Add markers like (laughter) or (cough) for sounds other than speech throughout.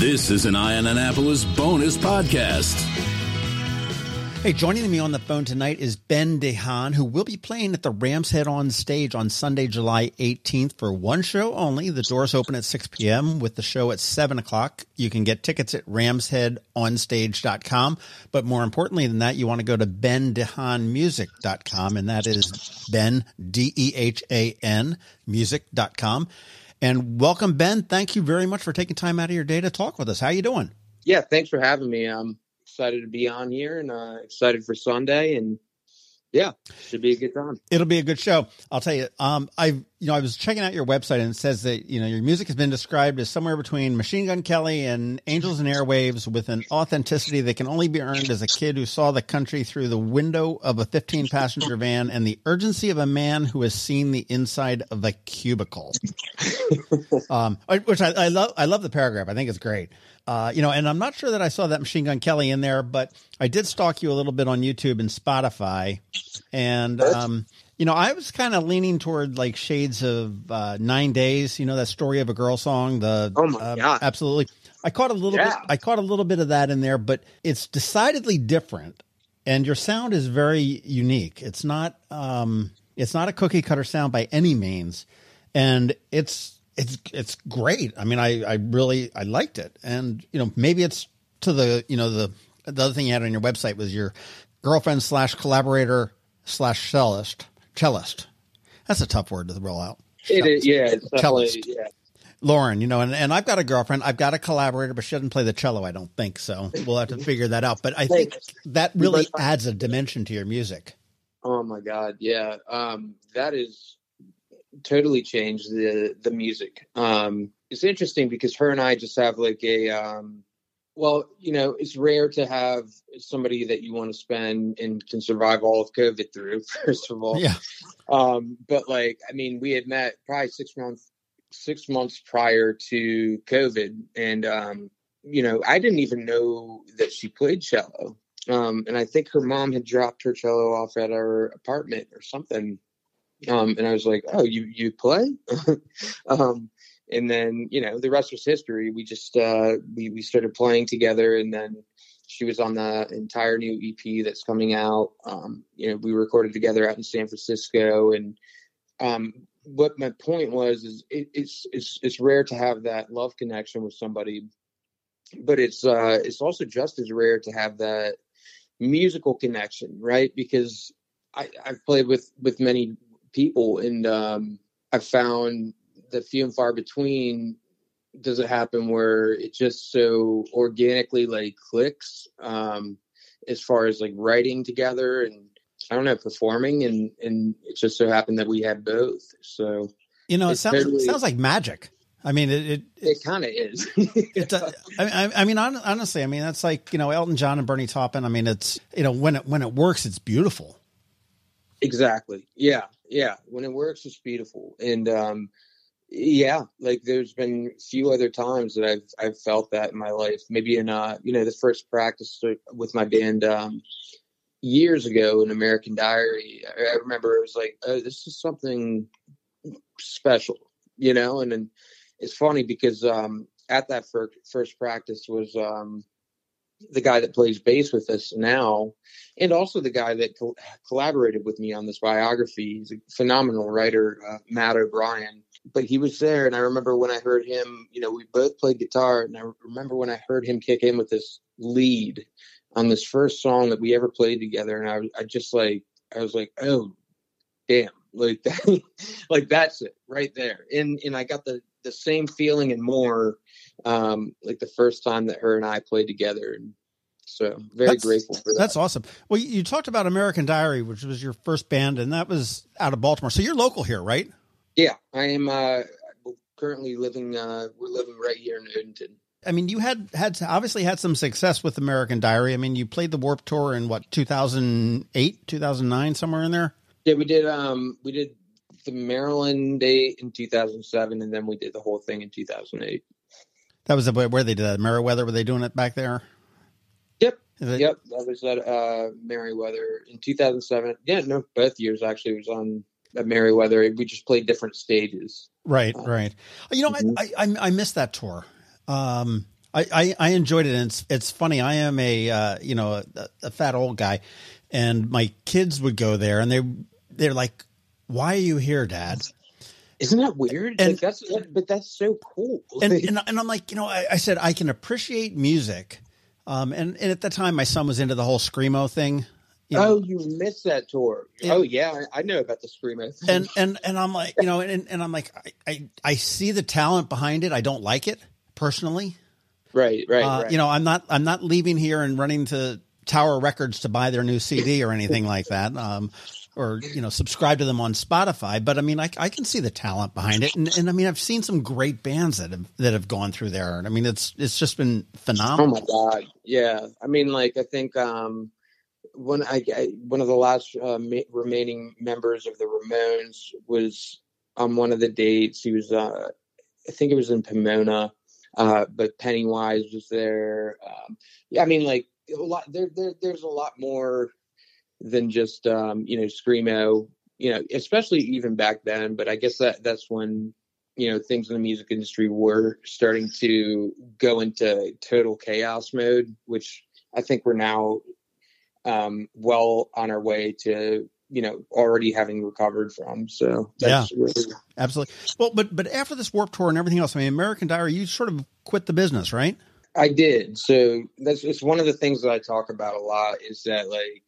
This is an Eye On Annapolis bonus podcast. Hey, joining me on the phone tonight is Ben DeHan, who will be playing at the Rams Head on stage on Sunday, July 18th for one show only. The doors open at 6 p.m. with the show at 7 o'clock. You can get tickets at ramsheadonstage.com. But more importantly than that, you want to go to bendehanmusic.com, and that is Ben, D E H A N, music.com. And welcome, Ben. Thank you very much for taking time out of your day to talk with us. How you doing? Yeah, thanks for having me. I'm excited to be on here and uh, excited for Sunday and yeah, should be a good time. It'll be a good show. I'll tell you. Um, I you know I was checking out your website and it says that you know your music has been described as somewhere between Machine Gun Kelly and Angels and Airwaves with an authenticity that can only be earned as a kid who saw the country through the window of a 15 passenger van and the urgency of a man who has seen the inside of a cubicle. (laughs) um, which I, I love. I love the paragraph. I think it's great. Uh, you know, and I'm not sure that I saw that Machine Gun Kelly in there, but I did stalk you a little bit on YouTube and Spotify, and um, you know, I was kind of leaning toward like shades of uh, Nine Days. You know, that story of a girl song. The oh my uh, god, absolutely. I caught a little Yeah. bit. I caught a little bit of that in there, but it's decidedly different, and your sound is very unique. It's not. Um, it's not a cookie cutter sound by any means, and it's it's it's great. I mean, I I really I liked it, and you know maybe it's to the you know the the other thing you had on your website was your girlfriend slash collaborator slash cellist cellist. That's a tough word to roll out. it is. Yeah, it's Cellist. yeah. Lauren, you know, and, and I've got a girlfriend. I've got a collaborator, but she doesn't play the cello. I don't think so. We'll have to (laughs) figure that out. But I think that really adds a dimension to your music. Oh my god, yeah. Um, that is totally changed the the music. Um, it's interesting because her and I just have like a um, well, you know, it's rare to have somebody that you want to spend and can survive all of COVID through. (laughs) First of all, Yeah, Um, but like, I mean, we had met probably six months, six months prior to COVID, and um, you know, I didn't even know that she played cello. Um, and I think her mom had dropped her cello off at our apartment or something. Um, and I was like, "Oh, you you play?" (laughs) um, and then you know, the rest was history. We just uh, we we started playing together, and then she was on the entire new EP that's coming out. Um, you know, we recorded together out in San Francisco, and um, what my point was is it, it's it's it's rare to have that love connection with somebody, but it's uh, it's also just as rare to have that musical connection, right? Because I, I've played with with many people, and um, I've found that few and far between does it happen where it just so organically like clicks um as far as like writing together and I don't know performing and and it just so happened that we had both so you know, it sounds totally- sounds like magic. I mean, it it, it kind of is it uh, I, I- I mean, honestly, I mean, that's like you know Elton John and Bernie Taupin. I mean, it's you know when it when it works, it's beautiful. exactly yeah yeah when it works it's beautiful and um yeah like there's been few other times that I've I've felt that in my life maybe in uh you know the first practice with my band um years ago in American Diary, I, remember it was like, oh, this is something special, you know. And then it's funny because um, at that first first practice was um, the guy that plays bass with us now, and also the guy that co- collaborated with me on this biography. He's a phenomenal writer, uh, Matt O'Brien. But he was there, and I remember when I heard him. You know, we both played guitar, and I remember when I heard him kick in with this lead on this first song that we ever played together, and I, was- I just like, I was like, oh, damn, like (laughs) that, like that's it right there, and and I got the the same feeling and more, um, like the first time that her and I played together, and so very That's- grateful for that. That's awesome. Well, you talked about American Diary, which was your first band, and that was out of Baltimore. So you're local here, right? Yeah, I am uh, currently living. Uh, we're living right here in Odenton. I mean, you had had obviously had some success with American Diary. I mean, you played the Warped Tour in what 2008, 2009, somewhere in there. Yeah, we did. Um, we did the Maryland date in 2007, and then we did the whole thing in 2008. That was the where they did that. Merriweather, were they doing it back there? Yep. It- Yep, that was at uh, Merriweather in 2007. Yeah, no, both years actually was on at Merriweather. We just played different stages. Right, right. You know, mhm. I, I I missed that tour. Um, I, I, I enjoyed it, and it's it's funny. I am a uh, you know a, a fat old guy, and my kids would go there, and they they're like, "Why are you here, Dad?" Isn't that weird? And- like that's but that's so cool. and, and and I'm like, you know, I, I said I can appreciate music, um, and and at the time my son was into the whole screamo thing, you know, oh, you missed that tour. Yeah. Oh yeah, I know about the screamo. and and and I'm like, you know, and and I'm like, I, I I see the talent behind it. I don't like it personally. right, right, Uh, right. You know, I'm not I'm not leaving here and running to Tower Records to buy their new CD or anything like that. Um, or you know, subscribe to them on Spotify. But I mean, I, I can see the talent behind it, and, and I mean, I've seen some great bands that have that have gone through there. And I mean, it's it's just been phenomenal. Oh phenomenal. my god, yeah. I mean, like I think um, one I, I one of the last uh, ma- remaining members of the Ramones was on one of the dates. He was, uh, I think it was in Pomona, uh, but Pennywise was there. Um, yeah, I mean, like a lot. There, there, there's a lot more than just um, you know screamo. You know, especially even back then. But I guess that that's when you know things in the music industry were starting to go into total chaos mode which i think we're now um well on our way to you know already having recovered from so that's really Absolutely. Well, but but after this Warped Tour and everything else, I mean, American Diary, you sort of quit the business, right? I did. So that's it's one of the things that I talk about a lot is that like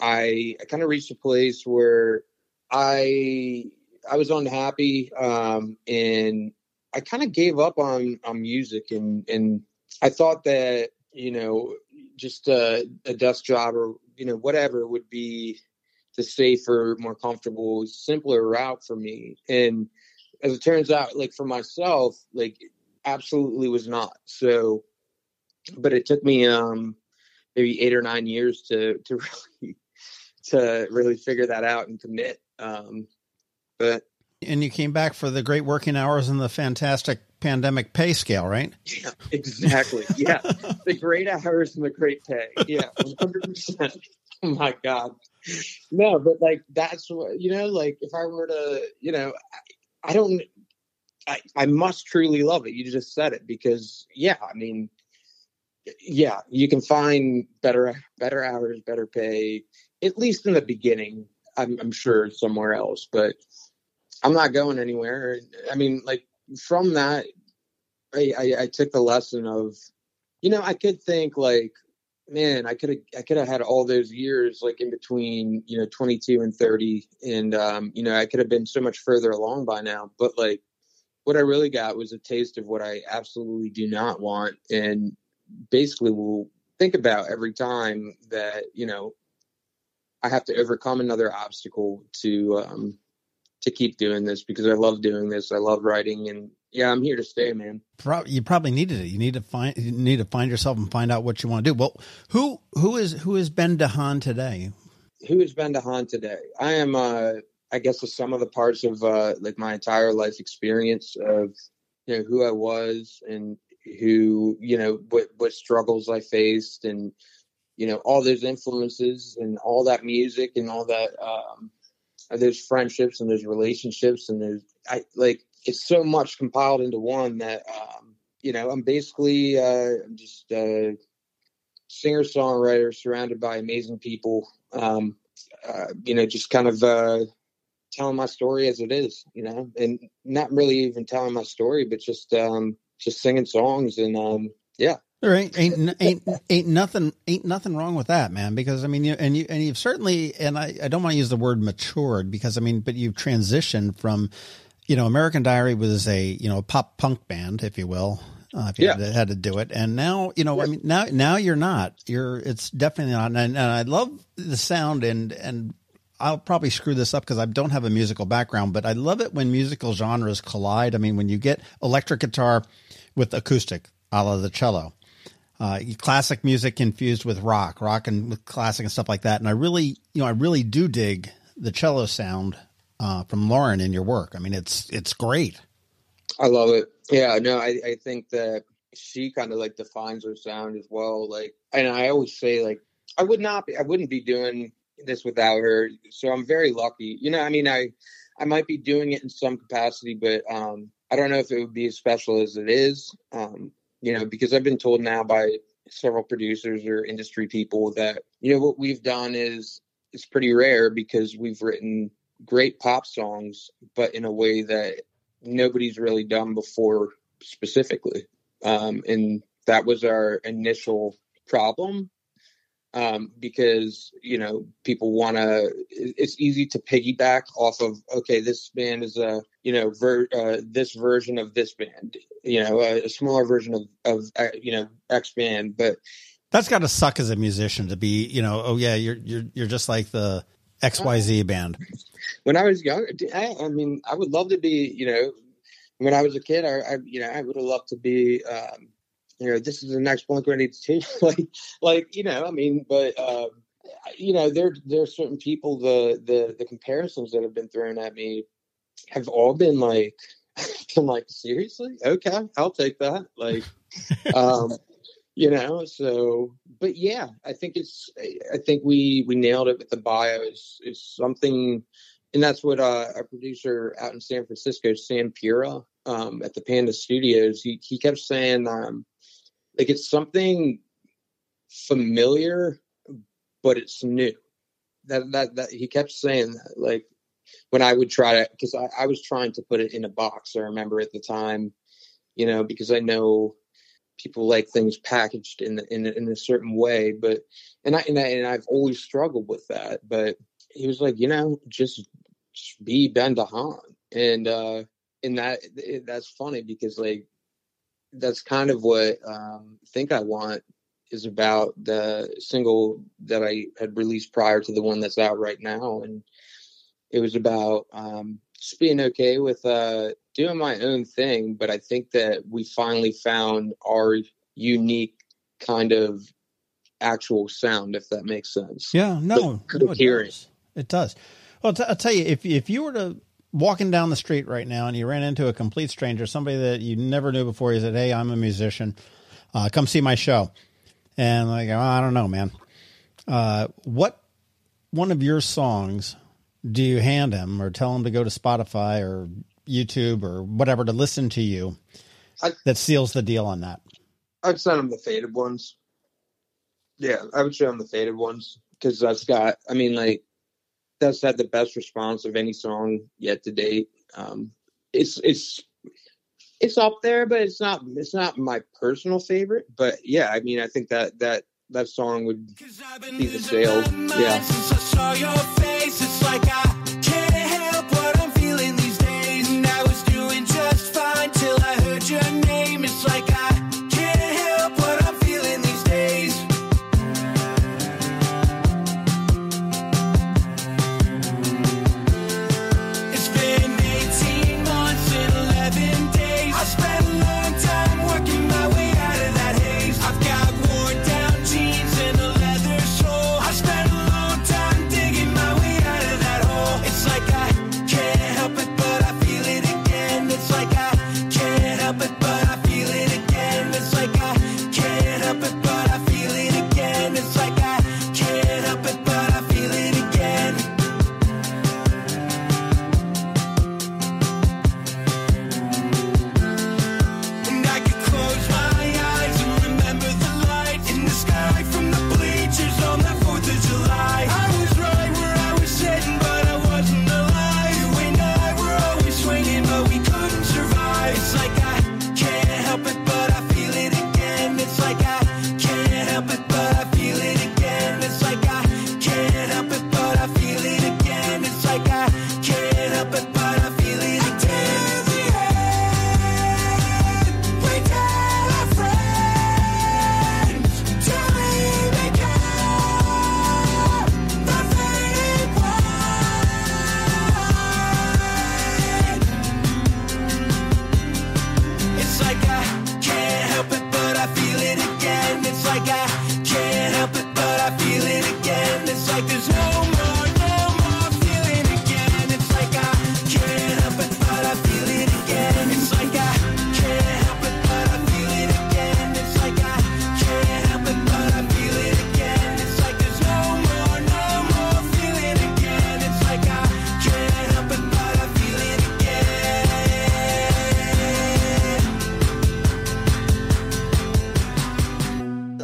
I I kind of reached a place where I I was unhappy um and I kind of gave up on on music and and I thought that you know just a, a desk job or you know whatever would be the safer, more comfortable, simpler route for me. And as it turns out, like for myself, like absolutely was not. So, but it took me um maybe eight or nine years to to (laughs) really to really figure that out and commit. Um, but And you came back for the great working hours and the fantastic pandemic pay scale, right? yeah, exactly. Yeah, (laughs) the great hours and the great pay. Yeah, one hundred percent. Oh my god. No, but like that's what you know. Like if I were to, you know, I, I don't. I, I must truly love it. You just said it because, yeah, I mean, yeah, you can find better better hours, better pay, at least in the beginning. I'm, I'm sure somewhere else, but I'm not going anywhere. I mean, like from that, I, I, I took the lesson of, you know, I could think like, man, I could have I could have had all those years like in between, you know, 22 and 30, and um, you know, I could have been so much further along by now. But like, what I really got was a taste of what I absolutely do not want, and basically will think about every time that you know I have to overcome another obstacle to um, to keep doing this because I love doing this. I love writing, and yeah, I'm here to stay, man. Pro- you probably needed it. You need to find you need to find yourself and find out what you want to do. Well, who who is who is Ben DeHan today? Who is Ben Han today? I am, uh, I guess, the sum of the parts of uh, like my entire life experience of you know who I was and who you know what what struggles I faced and you know all those influences and all that music and all that um, there's friendships and there's relationships and there's I like it's so much compiled into one that um, you know I'm basically uh, I'm just a singer songwriter surrounded by amazing people. Um, uh, you know, just kind of uh, telling my story as it is, you know, and not really even telling my story, but just um, just singing songs and um, yeah, There ain't ain't ain't ain't nothing ain't nothing wrong with that, man. Because I mean, you and you and you've certainly and I I don't want to use the word matured because I mean, but you've transitioned from, you know, American Diary was a you know pop punk band, if you will. Uh, if you had, Yeah. to, had to do it, and now you know, I mean, now now you're not. You're it's definitely not. And, and I love the sound, and and I'll probably screw this up because I don't have a musical background, but I love it when musical genres collide. I mean, when you get electric guitar with acoustic, a la the cello, uh, classic music infused with rock, rock and with classic and stuff like that. And I really, you know, I really do dig the cello sound uh, from Lauren in your work. I mean, it's it's great. I love it. Yeah, no, I, I think that she kind of like defines her sound as well. Like, and I always say like I would not be, I wouldn't be doing this without her. So I'm very lucky. You know, I mean, I I might be doing it in some capacity, but um, I don't know if it would be as special as it is. Um, you know, because I've been told now by several producers or industry people that, you know, what we've done is it's pretty rare because we've written great pop songs, but in a way that nobody's really done before specifically. Um, and that was our initial problem um, because you know people want to. It's easy to piggyback off of okay, this band is a you know ver, uh, this version of this band, you know, a, a smaller version of of uh, you know X band, but that's got to suck as a musician to be you know oh yeah you're you're you're just like the XYZ band. When I was young, I, I mean, I would love to be you know when I was a kid, I, I you know I would have loved to be um, you know, this is the next Blink One Eighty Two. like, like you know, I mean, but uh, you know, there there are certain people the the the comparisons that have been thrown at me have all been like, (laughs) I'm like, seriously, okay, I'll take that. Like, um, (laughs) you know, so, but yeah, I think it's, I think we we nailed it with the bio. Is is something, and that's what uh, our producer out in San Francisco, Sam Pura, um, at the Panda Studios, he he kept saying. Um, like it's something familiar, but it's new. That that that he kept saying that. Like when I would try to, because I, I was trying to put it in a box. I remember at the time, you know, because I know people like things packaged in in in a certain way. But and I and, I and I've always struggled with that. But he was like, you know, just, just be Ben DeHan, and uh, and that that's funny because like that's kind of what um, think I want is about the single that I had released prior to the one that's out right now, and it was about um, just being okay with uh, doing my own thing. But I think that we finally found our unique kind of actual sound, if that makes sense. Yeah, no, no it does. It does. Well, t- I'll tell you, if if you were to walking down the street right now and you ran into a complete stranger, somebody that you never knew before, he said, Hey, I'm a musician. Uh, come see my show. And like, oh, I don't know, man. Uh, what one of your songs do you hand him or tell him to go to Spotify or YouTube or whatever to listen to you I, that seals the deal on that? I'd send him the faded ones. Yeah, I would show him the faded ones because that's got, I mean, like, that's had the best response of any song yet to date. Um, it's it's it's up there, but it's not it's not my personal favorite. But yeah, I mean, I think that that that song would be the sale. Yeah.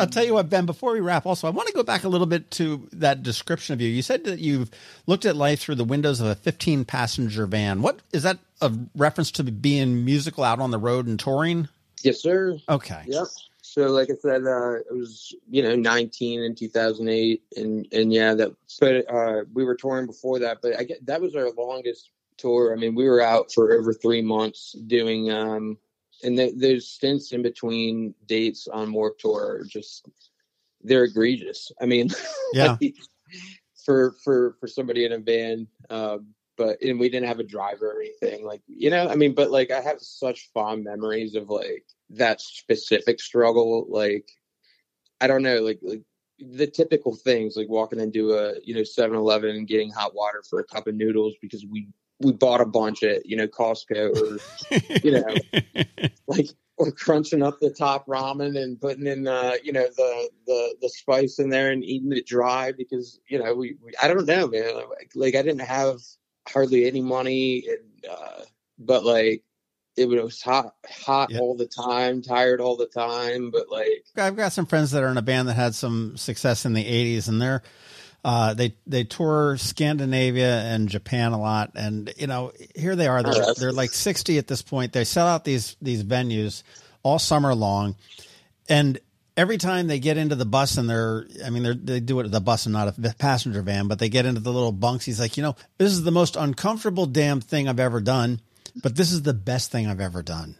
I'll tell you what, Ben. Before we wrap, also, I want to go back a little bit to that description of you. You said that you've looked at life through the windows of a 15 passenger van. What is that a reference to being musical out on the road and touring? Yes, sir. Okay. Yep. So, like I said, uh, it was you know 19 in 2008, and and yeah, that. But uh, we were touring before that. But I get that was our longest tour. I mean, we were out for over three months doing, um, and the, those stints in between dates on Warped Tour are just they're egregious. I mean, (laughs) yeah. like, for for for somebody in a van, um, but and we didn't have a driver or anything. Like you know, I mean, but like I have such fond memories of like that specific struggle. Like I don't know, like like the typical things like walking into a you know 7-Eleven and getting hot water for a cup of noodles because we we bought a bunch at you know Costco or you know (laughs) like or crunching up the top ramen and putting in uh you know the the the spice in there and eating it dry because you know we, we I don't know man like, like I didn't have hardly any money and uh but like it was hot hot Yeah. all the time tired all the time but like I've got some friends that are in a band that had some success in the '80s, and they're uh, they they tour Scandinavia and Japan a lot, and you know here they are. They're, they're like 60 at this point. They sell out these these venues all summer long, and every time they get into the bus and they're I mean they're, they do it at the bus and not a passenger van, but they get into the little bunks. He's like, you know, this is the most uncomfortable damn thing I've ever done, but this is the best thing I've ever done.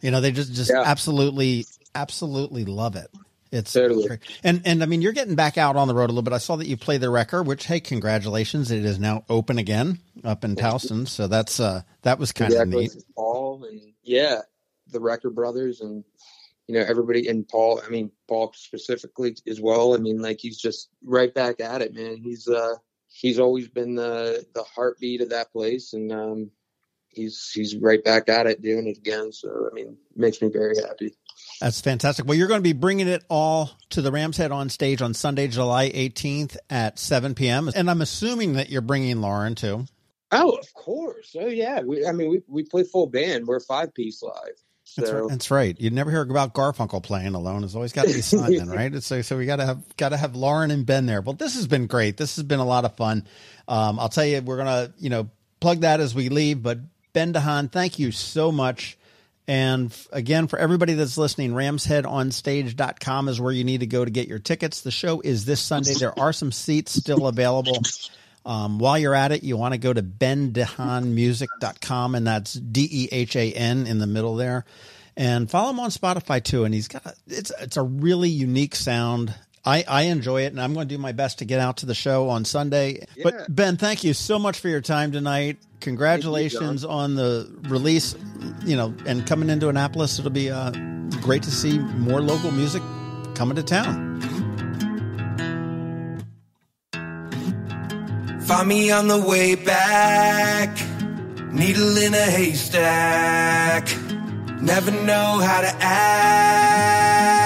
You know, they just just Yeah. absolutely absolutely love it. It's Totally. great. And and I mean, you're getting back out on the road a little bit. I saw that you played the record, which hey, congratulations! It is now open again up in Towson. So that's uh that was kind of exactly neat. Paul and yeah, the Recher Brothers and you know everybody and Paul. I mean Paul specifically as well. I mean like he's just right back at it, man. He's uh he's always been the the heartbeat of that place, and um he's he's right back at it doing it again. So I mean makes me very happy. That's fantastic. Well, you're going to be bringing it all to the Rams Head on stage on Sunday, July 18th at 7 p.m. And I'm assuming that you're bringing Lauren too. Oh, of course. Oh yeah. We I mean we we play full band. We're five piece live. That's right. That's right. You never hear about Garfunkel playing alone. It's always got to be Simon, (laughs) right? So, so we got to have got to have Lauren and Ben there. Well, this has been great. This has been a lot of fun. Um, I'll tell you, we're gonna you know plug that as we leave. But Ben DeHan, thank you so much. And again, for everybody that's listening, ramsheadonstage.com is where you need to go to get your tickets. The show is this Sunday. There are some seats still available. Um, while you're at it, you want to go to bendehanmusic.com and that's D E H A N in the middle there. And follow him on Spotify too. And he's got, it's, it's a really unique sound. I, I enjoy it and I'm going to do my best to get out to the show on Sunday. Yeah. But Ben, thank you so much for your time tonight. Congratulations on the release, you know, and coming into Annapolis. It'll be uh, great to see more local music coming to town. Find me on the way back, needle in a haystack. Never know how to act.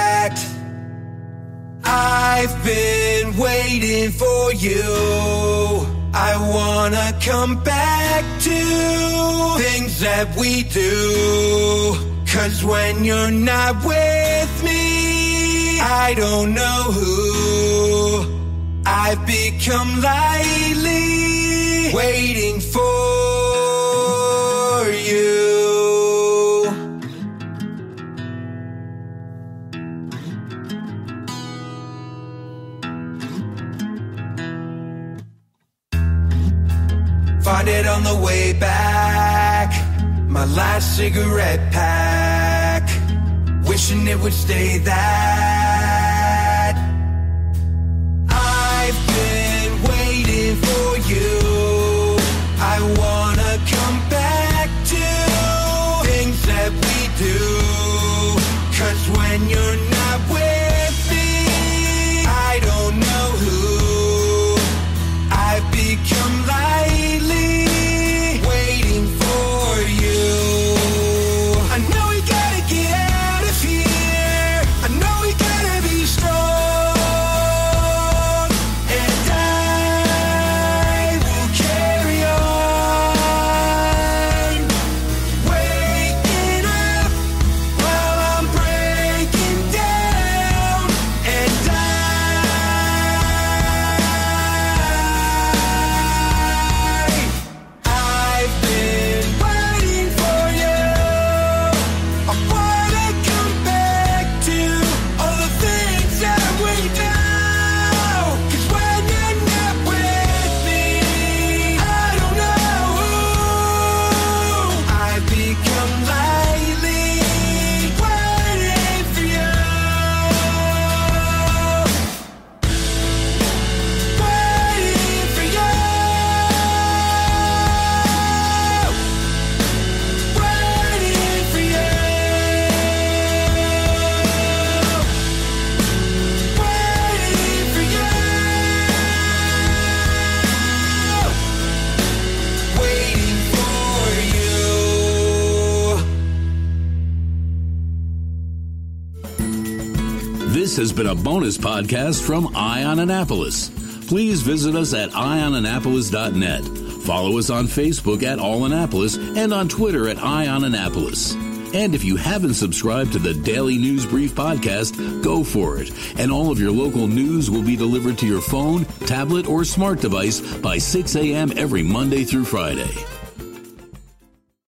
I've been waiting for you. I wanna come back to things that we do. Cause when you're not with me, I don't know who. I've become lately waiting for you. On the way back. My last cigarette pack. Wishing it would stay that. Has been a bonus podcast from Eye On Annapolis. Please visit us at eyeonannapolis.net. Follow us on Facebook at All Annapolis and on Twitter at Eye On Annapolis. And if you haven't subscribed to the Daily News Brief podcast, go for it. And all of your local news will be delivered to your phone, tablet, or smart device by 6 a.m. every Monday through Friday.